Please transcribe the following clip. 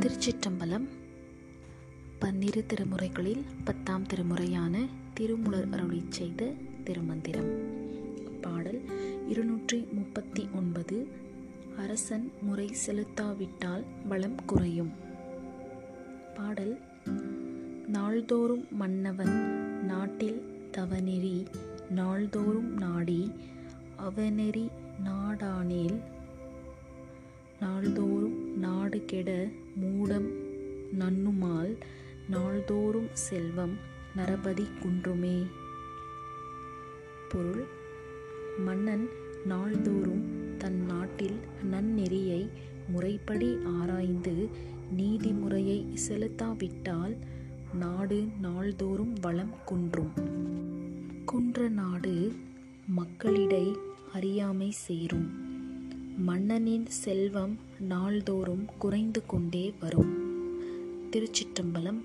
திருச்சிற்றம்பலம் பன்னிரு திருமுறைகளில் பத்தாம் திருமுறையான திருமுலர் அருளி செய்த திருமந்திரம். பாடல் இருநூற்றி முப்பத்தி ஒன்பது. அரசன் முறை செலுத்தாவிட்டால் வளம் குறையும். பாடல் நாள்தோறும் மன்னவன் நாட்டில் தவநெறி நாள்தோறும் நாடி அவநெறி நாடானேல் நாள்தோறும் நாடு கெட மூடம் நன்னுமால் நாள்தோறும் செல்வம் நரபதி குன்றுமே. பொருள். மன்னன் நாள்தோறும் தன் நாட்டில் நன்னெறியை முறைப்படி ஆராய்ந்து நீதிமுறையை செலுத்தாவிட்டால் நாடு நாள்தோறும் வளம் குன்றும். குன்ற நாடு மக்களிடை அறியாமை சேரும். மன்னனின் செல்வம் நாள்தோறும் குறைந்து கொண்டே வரும். திருச்சிற்றம்பலம்